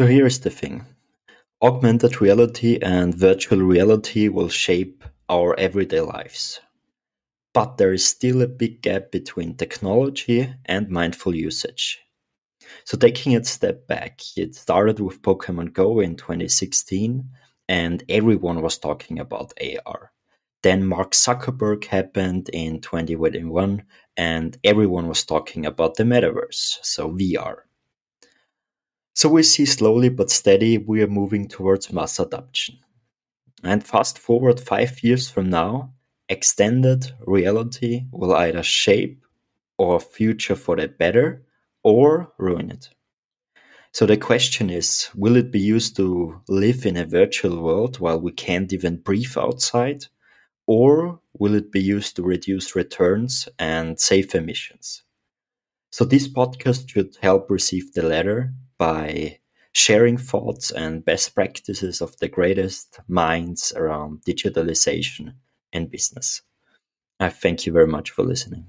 So here's the thing augmented reality and virtual reality will shape our everyday lives. But there is still a big gap between technology and mindful usage. So, taking a step back, it started with Pokemon Go in 2016, and everyone was talking about AR. Then Mark Zuckerberg happened in 2021, and everyone was talking about the metaverse, so VR. So we see slowly but steady we are moving towards mass adoption. And fast forward five years from now, extended reality will either shape our future for the better or ruin it. So the question is will it be used to live in a virtual world while we can't even breathe outside? Or will it be used to reduce returns and save emissions? So this podcast should help receive the latter by sharing thoughts and best practices of the greatest minds around digitalization and business. I thank you very much for listening.